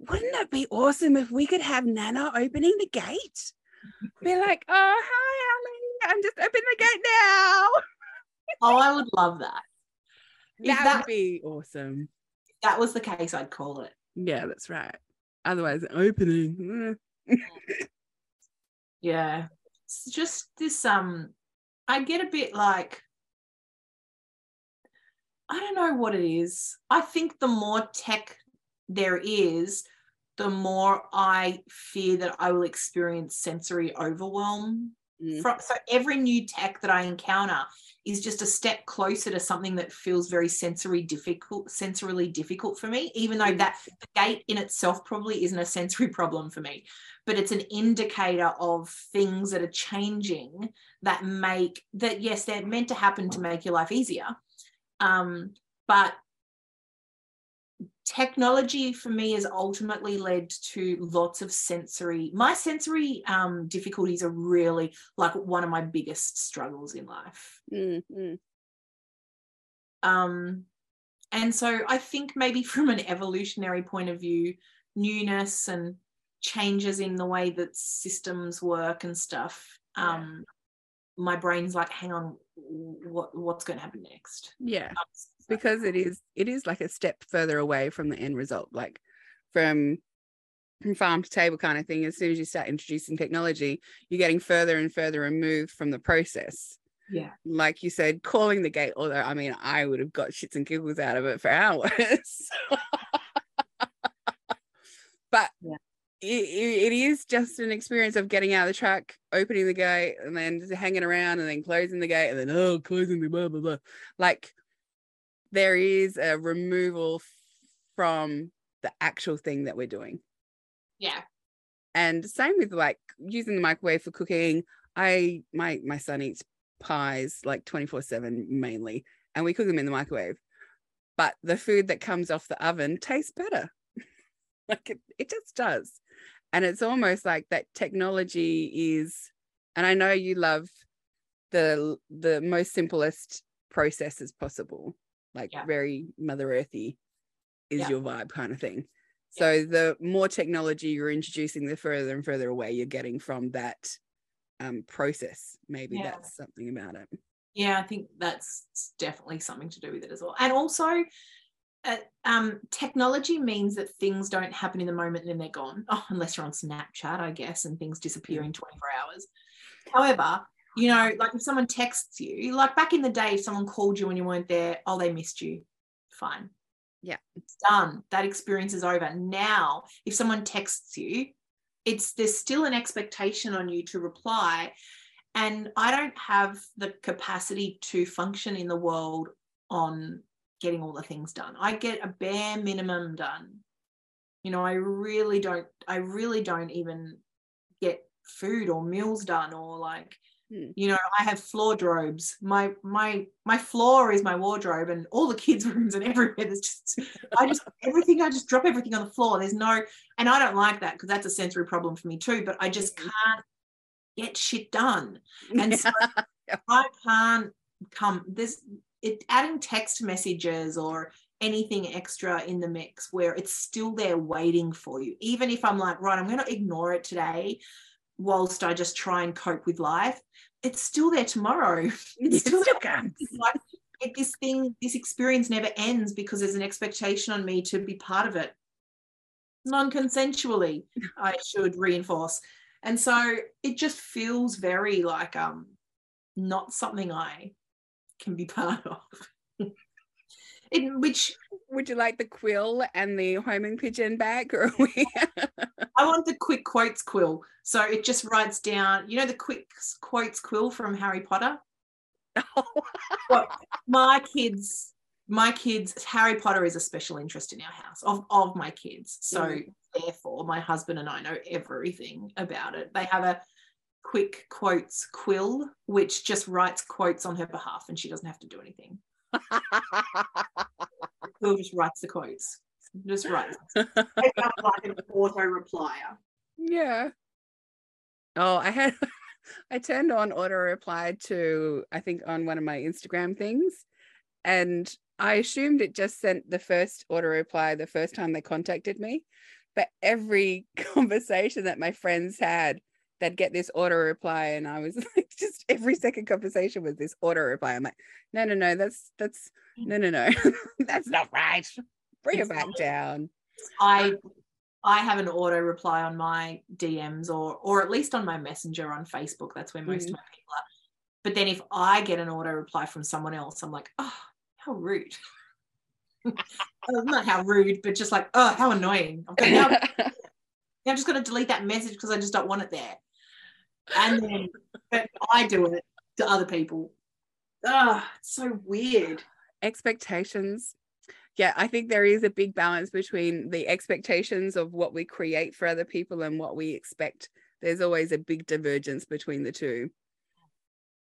Wouldn't it be awesome if we could have Nana opening the gate? Be like, oh, hi, Ali. I'm just opening the gate now. *laughs* Oh, I would love that. That, that- would be awesome. If that was the case, I'd call it. Yeah, that's right. Otherwise, opening. Yeah. It's just this um I get a bit like I don't know what it is. I think the more tech there is, the more I fear that I will experience sensory overwhelm mm. from, so every new tech that I encounter is just a step closer to something that feels very sensory difficult, sensorily difficult for me, even though mm. that the gate in itself probably isn't a sensory problem for me, but it's an indicator of things that are changing that make that, yes, they're meant to happen to make your life easier. Um, but technology for me has ultimately led to lots of sensory my sensory um, difficulties are really like one of my biggest struggles in life mm-hmm. um, and so i think maybe from an evolutionary point of view newness and changes in the way that systems work and stuff um, yeah. my brain's like hang on what what's going to happen next yeah because it is it is like a step further away from the end result like from farm to table kind of thing. As soon as you start introducing technology you're getting further and further removed from the process. Yeah. Like you said calling the gate although i mean i would have got shits and giggles out of it for hours. *laughs* But yeah. it, it is just an experience of getting out of the truck opening the gate and then just hanging around and then closing the gate and then oh closing the blah blah blah. Like there is a removal from the actual thing that we're doing. Yeah. And same with like using the microwave for cooking. I my my son eats pies like 24/7 mainly and we cook them in the microwave. But the food that comes off the oven tastes better. *laughs* like it, it just does. And it's almost like that technology is and I know you love the the most simplest processes possible like yeah. very mother earthy is yeah. your vibe kind of thing. So yeah. the more technology you're introducing the further and further away you're getting from that um, process. Maybe that's something about it. Yeah i think that's definitely something to do with it as well. And also uh, um, technology means that things don't happen in the moment and then they're gone. *laughs* Oh, unless you're on snapchat i guess and things disappear in 24 hours. However you know, like if someone texts you, like back in the day, if someone called you and you weren't there, oh, they missed you. Fine. Yeah. It's done. That experience is over. Now, if someone texts you, it's there's still an expectation on you to reply. And I don't have the capacity to function in the world on getting all the things done. I get a bare minimum done. You know, I really don't, I really don't even get food or meals done or like Hmm. You know, I have floor drobes. My my my floor is my wardrobe, and all the kids' *laughs* rooms and everywhere. There's just I just everything. I just drop everything on the floor. There's no, and I don't like that because that's a sensory problem for me too. But I just hmm. can't get shit done, and so *laughs* I can't come. This it adding text messages or anything extra in the mix where it's still there waiting for you. Even if I'm like, right, I'm going to ignore it today whilst I just try and cope with life, it's still there tomorrow. *laughs* It's still, still comes. Like it, this thing, this experience never ends because there's an expectation on me to be part of it. Non-consensually, *laughs* I should reinforce. And so it just feels very like um not something I can be part of. *laughs* In which would you like the quill and the homing pigeon back or we I want the quick quotes quill. So it just writes down, you know, the quick quotes quill from Harry Potter. *laughs* well, my kids, my kids, Harry Potter is a special interest in our house of, of my kids. So mm. therefore, my husband and I know everything about it. They have a quick quotes quill, which just writes quotes on her behalf, and she doesn't have to do anything. *laughs* quill just writes the quotes. Just *laughs* writes. like an auto replier. Yeah. Oh, I had *laughs* I turned on auto reply to I think on one of my Instagram things and I assumed it just sent the first auto reply the first time they contacted me. But every *laughs* conversation that my friends had, they'd get this auto reply. And I was like, just every second conversation was this auto reply. I'm like, no, no, no, that's that's no, no, no, that's not right. Bring it back down. I I have an auto reply on my DMs or or at least on my messenger on Facebook. That's where most mm. of my people are. But then if I get an auto reply from someone else, I'm like, oh, how rude. *laughs* not how rude, but just like, oh, how annoying. I'm, now, I'm just going to delete that message because I just don't want it there. And then but I do it to other people. Ah, it's so weird. Expectations. Yeah, I think there is a big balance between the expectations of what we create for other people and what we expect. There's always a big divergence between the two.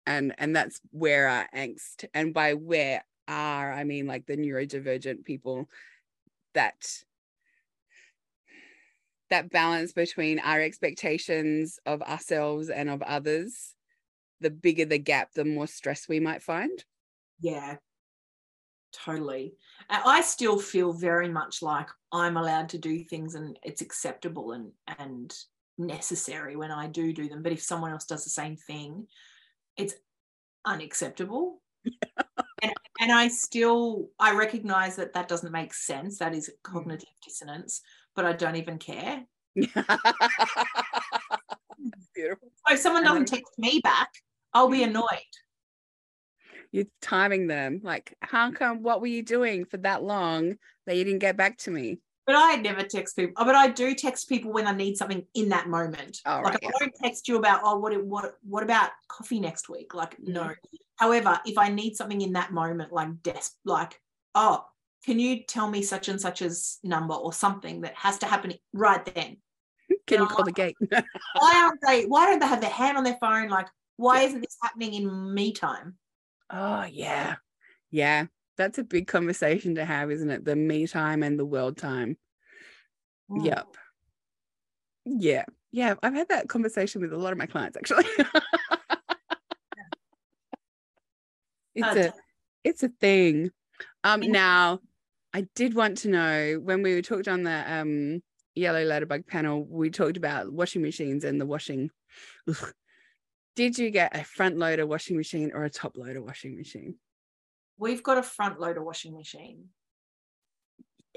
And and that's where our angst and by where are I mean like the neurodivergent people that that balance between our expectations of ourselves and of others the bigger the gap the more stress we might find yeah totally i still feel very much like i'm allowed to do things and it's acceptable and and necessary when i do do them but if someone else does the same thing it's unacceptable *laughs* and, and i still i recognize that that doesn't make sense that is mm. cognitive dissonance but I don't even care. *laughs* Beautiful. So if someone doesn't text me back, I'll be annoyed. You're timing them. Like, how come what were you doing for that long that you didn't get back to me? But I never text people. But I do text people when I need something in that moment. Oh, like right, I yeah. don't text you about, oh, what what what about coffee next week? Like, mm-hmm. no. However, if I need something in that moment, like des- like, oh, can you tell me such and such such's number or something that has to happen right then? *laughs* Can you call the gate? why aren't they? Why don't they have their hand on their phone? Like, why yeah. isn't this happening in me time? Oh yeah, yeah. That's a big conversation to have, isn't it? The me time and the world time. Mm. Yep. Yeah, yeah. I've had that conversation with a lot of my clients actually. *laughs* it's a, it's a thing. Um, now I did want to know when we talked on the um, yellow ladybug panel, we talked about washing machines and the washing. Ugh. Did you get a front loader washing machine or a top loader washing machine? We've got a front loader washing machine.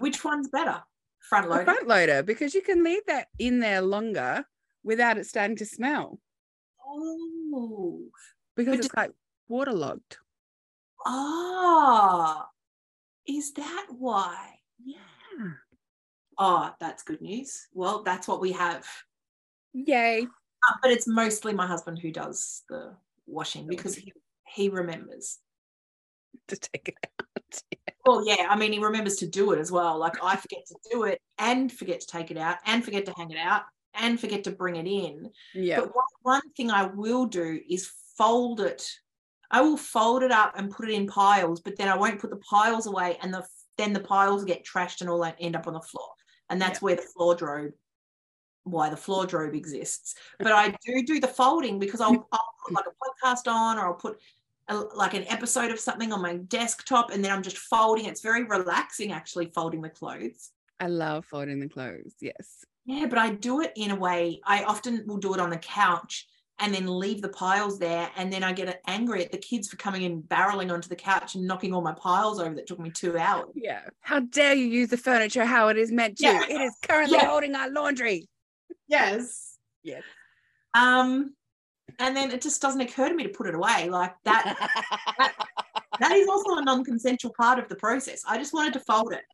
Which one's better? Front loader. front loader, because you can leave that in there longer without it starting to smell. Oh. Because it's like waterlogged. Ah, is that why? Yeah. Oh, that's good news. Well, that's what we have. Yay. Uh, but it's mostly my husband who does the washing because he, he remembers *laughs* to take it out. Well, yeah, I mean, he remembers to do it as well. Like I forget to do it and forget to take it out and forget to hang it out and forget to bring it in. Yeah. But one, one thing I will do is fold it I will fold it up and put it in piles, but then I won't put the piles away, and the then the piles get trashed and all that end up on the floor, and that's yeah. where the floor drobe, why the floor drobe exists. But I do do the folding because I'll, I'll put like a podcast on, or I'll put a, like an episode of something on my desktop, and then I'm just folding. It's very relaxing, actually, folding the clothes. I love folding the clothes. Yes. Yeah, but I do it in a way. I often will do it on the couch and then leave the piles there. And then I get angry at the kids for coming in barreling onto the couch and knocking all my piles over that took me two hours. Yeah. How dare you use the furniture how it is meant to? Yeah. It is currently yeah. holding our laundry. Yes. Yes. Um, and then it just doesn't occur to me to put it away. Like that, that, *laughs* that is also a non-consensual part of the process. I just wanted to fold it.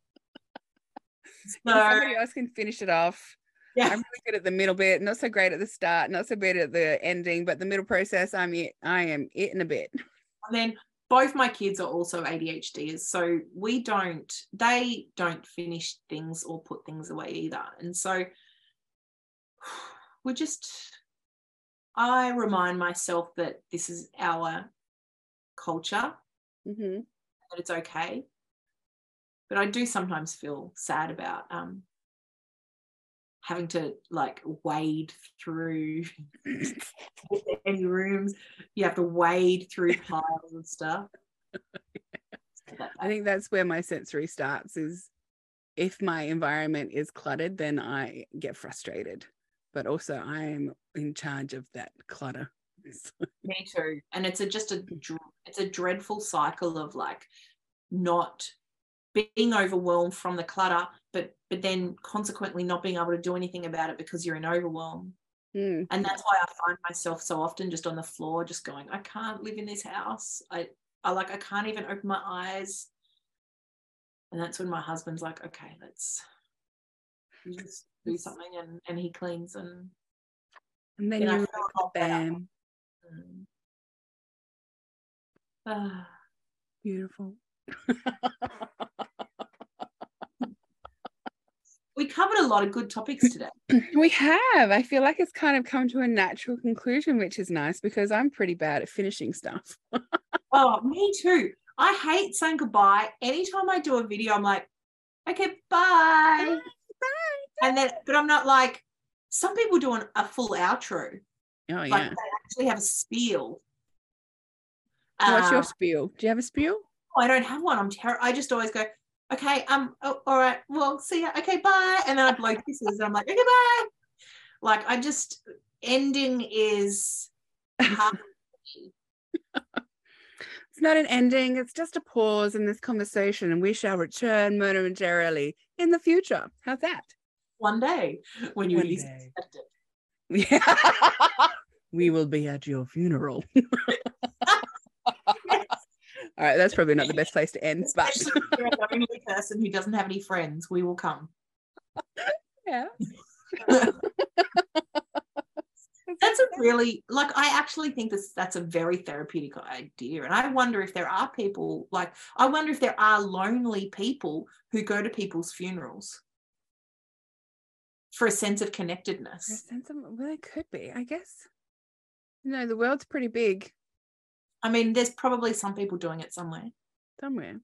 So, somebody else can finish it off yeah. I'm really good at the middle bit, not so great at the start, not so good at the ending, but the middle process, I'm it, I am it in a bit. And then both my kids are also ADHDs, so we don't, they don't finish things or put things away either. And so *sighs* we just, I remind myself that this is our culture, mm-hmm. that it's okay. But I do sometimes feel sad about um, having to like wade through *laughs* any rooms. You have to wade through piles of stuff. *laughs* I think that's where my sensory starts is if my environment is cluttered, then I get frustrated. But also I am in charge of that clutter. Me too. And it's a just a it's a dreadful cycle of like not being overwhelmed from the clutter but but then consequently not being able to do anything about it because you're in overwhelm mm. and that's why i find myself so often just on the floor just going i can't live in this house i i like i can't even open my eyes and that's when my husband's like okay let's just do something and and he cleans and and then you bam Mm. Ah. Beautiful. *laughs* we covered a lot of good topics today. *clears throat* we have. I feel like it's kind of come to a natural conclusion, which is nice because I'm pretty bad at finishing stuff. *laughs* oh, me too. I hate saying goodbye. Anytime I do a video, I'm like, okay, bye. Bye. bye. And then, but I'm not like, some people do a full outro. Oh, like yeah. They actually have a spiel. What's uh, your spiel? Do you have a spiel? Oh, I don't have one. I'm terrible. I just always go, okay, um, oh, all right, well, see ya. Okay, bye. And then I blow kisses and I'm like, okay, bye. Like I just ending is *laughs* *laughs* it's not an ending, it's just a pause in this conversation, and we shall return momentarily in the future. How's that? One day when you least expect it. Yeah. *laughs* we will be at your funeral. *laughs* All right, that's probably not the best place to end, but you're the only person who doesn't have any friends, we will come. *laughs* Yeah. That's a *laughs* really like I actually think this that's a very therapeutic idea. And I wonder if there are people like I wonder if there are lonely people who go to people's funerals for a sense of connectedness. For a sense of well, it could be, I guess. You know, the world's pretty big. I mean, there's probably some people doing it somewhere. Somewhere.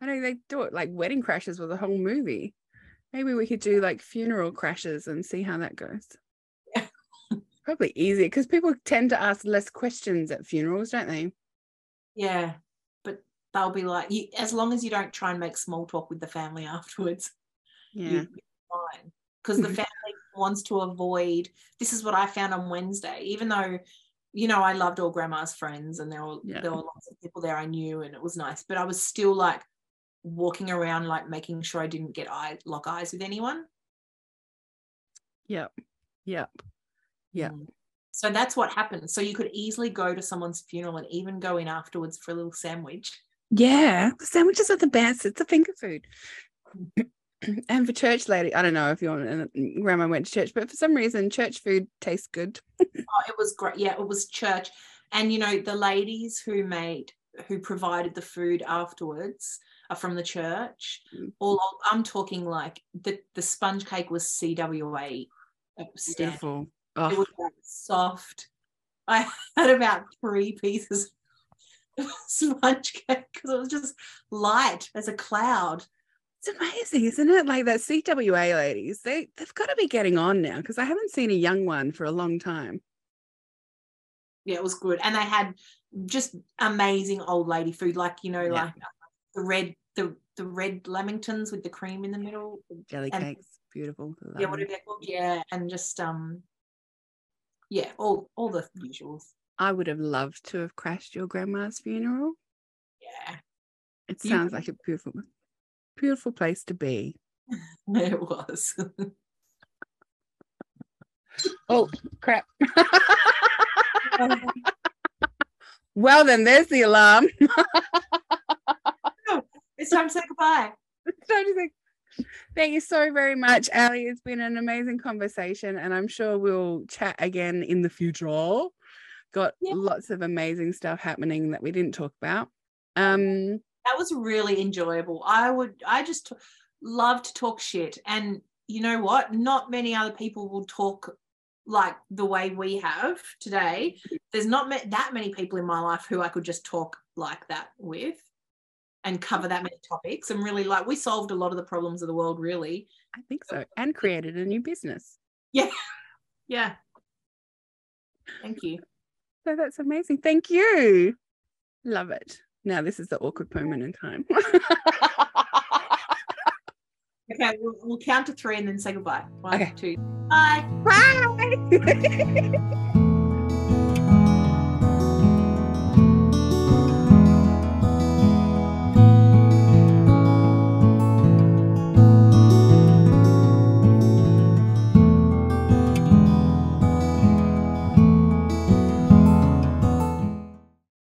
I know they do it like wedding crashes with a whole movie. Maybe we could do like funeral crashes and see how that goes. Probably easier because people tend to ask less questions at funerals, don't they? Yeah. But they'll be like, you, as long as you don't try and make small talk with the family afterwards. Yeah. fine. Because the *laughs* family wants to avoid this is what I found on Wednesday, even though you know, I loved all grandma's friends and there were yeah. there were lots of people there I knew and it was nice. But I was still like walking around like making sure I didn't get eye lock eyes with anyone. Yep. Yep. Yep. Mm. So that's what happened. So you could easily go to someone's funeral and even go in afterwards for a little sandwich. Yeah, the sandwiches are the best. It's a finger food. *clears throat* and for church lady, I don't know if your grandma went to church, but for some reason, church food tastes good. *laughs* oh, it was great. Yeah, it was church, and you know the ladies who made who provided the food afterwards are from the church. Mm. All I'm talking like the the sponge cake was CWA. Beautiful. Oh. It was like soft. I *laughs* had about three pieces of *laughs* sponge cake because it was just light as a cloud. It's amazing, isn't it? Like that CWA ladies, they they've got to be getting on now because I haven't seen a young one for a long time. Yeah, it was good, and they had just amazing old lady food, like you know, yeah. like the red the the red lamingtons with the cream in the middle, jelly and, cakes, beautiful. yeah, whatever they're called. Yeah, and just um, yeah, all all the usuals. I would have loved to have crashed your grandma's funeral. Yeah, it sounds like a beautiful beautiful place to be. *laughs* It was. *laughs* oh, crap. well, then there's the alarm. *laughs* it's time to say goodbye. It's time to say Thank you so very much, Ali. It's been an amazing conversation, and I'm sure we'll chat again in the future. Got yeah. lots of amazing stuff happening that we didn't talk about. Um, that was really enjoyable. I would, I just love to talk shit. And you know what? Not many other people will talk like the way we have today. *laughs* There's not that many people in my life who I could just talk like that with and cover that many topics and really like we solved a lot of the problems of the world really i think so and created a new business yeah yeah thank you so that's amazing thank you love it now this is the awkward moment in time. *laughs* okay, we'll, we'll, count to three and then say goodbye. One, okay. two, bye. Bye. *laughs*